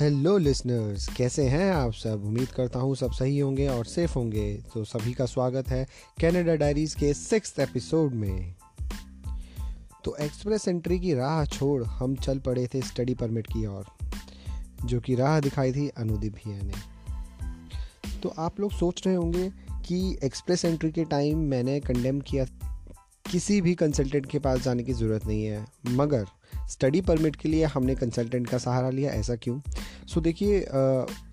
Hello listeners कैसे हैं आप सब? उम्मीद करता हूँ सब सही होंगे और सेफ़ होंगे। तो सभी का स्वागत है कनाडा डायरीज के सिक्स एपिसोड में। तो एक्सप्रेस एंट्री की राह छोड़ हम चल पड़े थे स्टडी परमिट की ओर, जो कि राह दिखाई थी अनुदीप भैया ने। तो आप लोग सोच रहे होंगे कि एक्सप्रेस एंट्री के टाइम मैंने कंडेम किया। किसी भी कंसल्टेंट के पास जाने की ज़रूरत नहीं है। मगर स्टडी परमिट के लिए हमने कंसल्टेंट का सहारा लिया, ऐसा क्यों? सो देखिए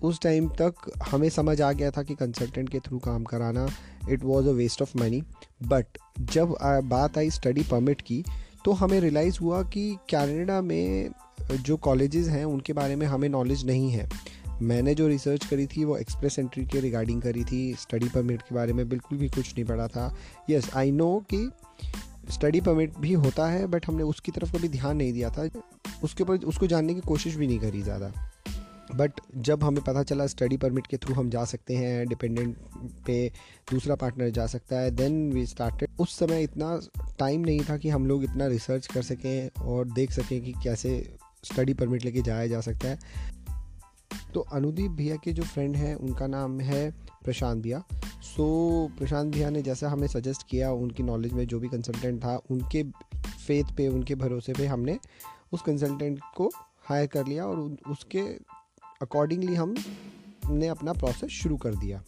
उस टाइम तक हमें समझ आ गया था कि कंसल्टेंट के थ्रू काम कराना it was a waste of money but जब बात आई स्टडी परमिट की तो हमें रियलाइज़ हुआ कि कैनेडा में जो कॉलेजेस हैं, उनके बारे में हमें नॉलेज नहीं है। मैंने जो रिसर्च करी थी, वो एक्सप्रेस एंट्री के रिगार्डिंग करी थी स्टडी परमिट के बारे में बिल्कुल भी कुछ नहीं पढ़ा था। यस आई नो कि स्टडी परमिट भी होता है बट हमने उसकी तरफ़ कभी ध्यान नहीं दिया था। उसके ऊपर उसको जानने की कोशिश भी नहीं करी ज़्यादा। बट जब हमें पता चला स्टडी परमिट के थ्रू हम जा सकते हैं डिपेंडेंट पे दूसरा पार्टनर जा सकता है देन वी स्टार्टेड उस समय इतना टाइम नहीं था कि हम लोग इतना रिसर्च कर सकें और देख सकें कि कैसे स्टडी परमिट लेके जाया जा सकता है। तो अनुदीप भैया के जो फ्रेंड हैं, उनका नाम है प्रशांत भैया। सो प्रशांत भैया ने जैसा हमें सजेस्ट किया, उनकी नॉलेज में जो भी कंसल्टेंट था, उनके फेथ पे, उनके भरोसे पे हमने उस कंसल्टेंट को हायर कर लिया और उसके अकॉर्डिंगली हमने अपना प्रोसेस शुरू कर दिया।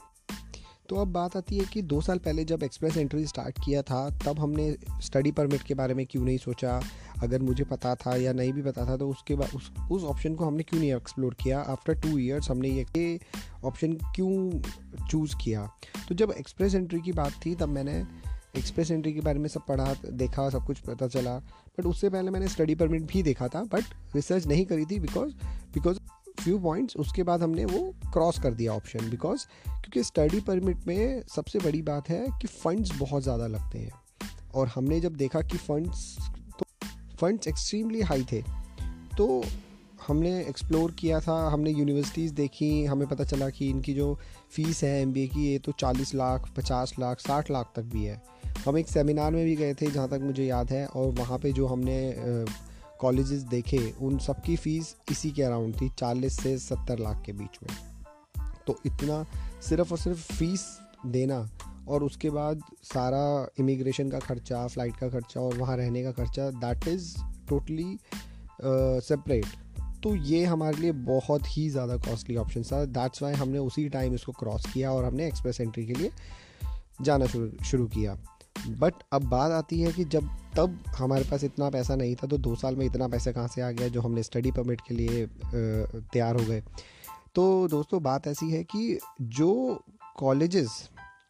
तो अब बात आती है कि दो साल पहले जब एक्सप्रेस एंट्री स्टार्ट किया था, तब हमने स्टडी परमिट के बारे में क्यों नहीं सोचा? अगर मुझे पता था या नहीं भी पता था तो उसके बाद उस उस ऑप्शन को हमने क्यों नहीं एक्सप्लोर किया? आफ्टर टू ईयर्स हमने ये ऑप्शन क्यों चूज़ किया? तो जब एक्सप्रेस एंट्री की बात थी, तब मैंने एक्सप्रेस एंट्री के बारे में सब पढ़ा, देखा, सब कुछ पता चला। बट उससे पहले मैंने स्टडी परमिट भी देखा था बट रिसर्च नहीं करी थी बिकॉज़ बिकॉज़ फ्यू पॉइंट्स उसके बाद हमने वो क्रॉस कर दिया ऑप्शन बिकॉज़ क्योंकि स्टडी परमिट में सबसे बड़ी बात है कि फ़ंड्स बहुत ज़्यादा लगते हैं। और हमने जब देखा कि फ़ंड्स तो फंड्स एक्सट्रीमली हाई थे तो हमने एक्सप्लोर किया था, हमने यूनिवर्सिटीज़ देखी, हमें पता चला कि इनकी जो फ़ीस है एम की, ये तो 40 लाख 50 लाख 60 लाख तक भी है। हम एक सेमिनार में भी गए थे, जहाँ तक मुझे याद है, और वहाँ पे जो हमने कॉलेजेस देखे, उन सबकी फ़ीस इसी के अराउंड थी 40 से 70 लाख के बीच में। तो इतना सिर्फ़ और सिर्फ़ फ़ीस देना और उसके बाद सारा इमिग्रेशन का खर्चा फ़्लाइट का खर्चा और वहाँ रहने का खर्चा दैट इज़ टोटली सेपरेट तो ये हमारे लिए बहुत ही ज़्यादा कॉस्टली ऑप्शन था। दैट्स वाई हमने उसी टाइम इसको क्रॉस किया और हमने एक्सप्रेस एंट्री के लिए जाना शुरू शुरू किया। बट अब बात आती है कि जब, तब हमारे पास इतना पैसा नहीं था तो दो साल में इतना पैसा कहाँ से आ गया जो हमने स्टडी परमिट के लिए तैयार हो गए। तो दोस्तों, बात ऐसी है कि जो कॉलेजेस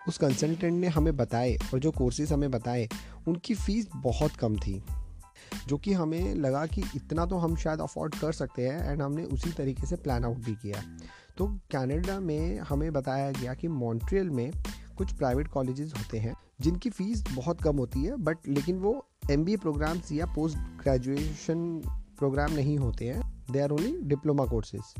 उस कंसल्टेंट ने हमें बताए और जो कोर्सेज हमें बताए, उनकी फ़ीस बहुत कम थी। जो कि हमें लगा कि इतना तो हम शायद अफोर्ड कर सकते हैं एंड हमने उसी तरीके से प्लान आउट भी किया। तो कनाडा में हमें बताया गया कि मॉन्ट्रियल में कुछ प्राइवेट कॉलेजेस होते हैं, जिनकी फ़ीस बहुत कम होती है बट लेकिन वो एम प्रोग्राम्स या पोस्ट ग्रेजुएशन प्रोग्राम नहीं होते हैं they are only diploma courses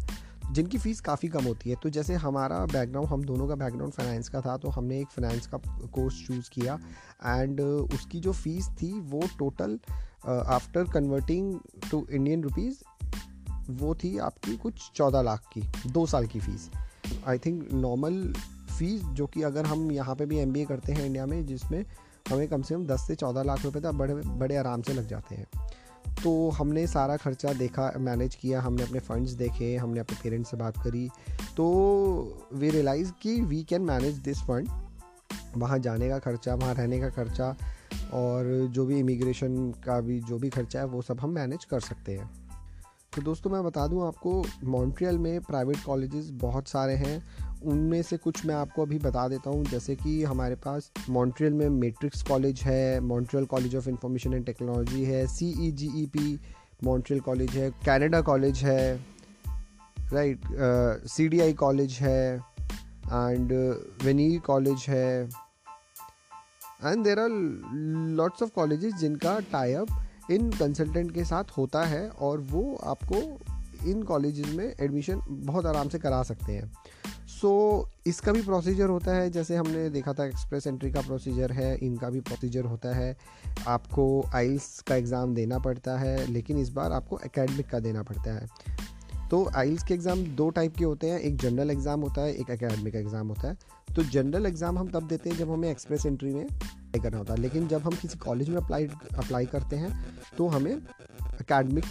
जिनकी फ़ीस काफ़ी कम होती है। तो जैसे हमारा बैकग्राउंड हम दोनों का बैकग्राउंड फाइनेंस का था तो हमने एक फ़ाइनेंस का कोर्स चूज़ किया एंड उसकी जो फ़ीस थी, वो total after converting to Indian rupees वो थी आपकी कुछ चौदह लाख की, दो साल की fees I think normal fees जो कि अगर हम यहाँ पे भी एमबीए करते हैं इंडिया में, जिसमें हमें कम से कम दस से चौदह लाख रुपए तक बड़े बड़े आराम से लग जाते हैं। तो हमने सारा खर्चा देखा मैनेज किया, हमने अपने फंड्स देखे, हमने अपने पेरेंट्स से बात करी। तो वी रियलाइज़ कि we can manage this fund वहाँ जाने का खर्चा, वहाँ रहने का खर्चा, और जो भी इमिग्रेशन का भी, जो भी खर्चा है, वो सब हम मैनेज कर सकते हैं। तो दोस्तों मैं बता दूँ आपको मॉन्ट्रियल में प्राइवेट कॉलेजेस बहुत सारे हैं। उनमें से कुछ मैं आपको अभी बता देता हूँ, जैसे कि हमारे पास मॉन्ट्रियल में मेट्रिक्स कॉलेज है Montreal college of information and technology है C E G E P Montreal college है कैनेडा कॉलेज है right C D I college है एंड वेनी कॉलेज है। And there are lots of colleges जिनका tie up इन consultant के साथ होता है और वो आपको इन कॉलेज में एडमिशन बहुत आराम से करा सकते हैं। सो so, इसका भी प्रोसीजर होता है जैसे हमने देखा था एक्सप्रेस एंट्री का प्रोसीजर है इनका भी प्रोसीजर होता है। आपको आइल्स का एग्ज़ाम देना पड़ता है लेकिन इस बार आपको एकेडमिक का देना पड़ता है। तो आइल्स के एग्ज़ाम दो टाइप के होते हैं एक जनरल एग्ज़ाम होता है एक एकेडमिक एग्ज़ाम होता है। तो जनरल एग्ज़ाम हम तब देते हैं जब हमें एक्सप्रेस एंट्री में अप्लाई करना होता है। लेकिन जब हम किसी कॉलेज में अप्लाई अप्लाई करते हैं तो हमें अकेडमिक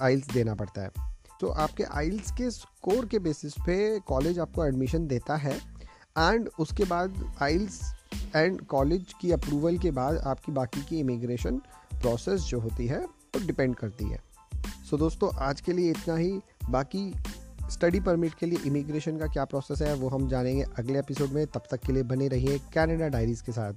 आइल्स देना पड़ता है। तो आपके आइल्स के स्कोर के बेसिस पे कॉलेज आपको एडमिशन देता है एंड उसके बाद आइल्स एंड कॉलेज की अप्रूवल के बाद आपकी बाकी की इमिग्रेशन प्रोसेस जो होती है वो तो डिपेंड करती है। सो so, दोस्तों आज के लिए इतना ही। बाकी स्टडी परमिट के लिए इमिग्रेशन का क्या प्रोसेस है, वो हम जानेंगे अगले एपिसोड में। तब तक के लिए बने रहिए कैनेडा डायरीज के साथ।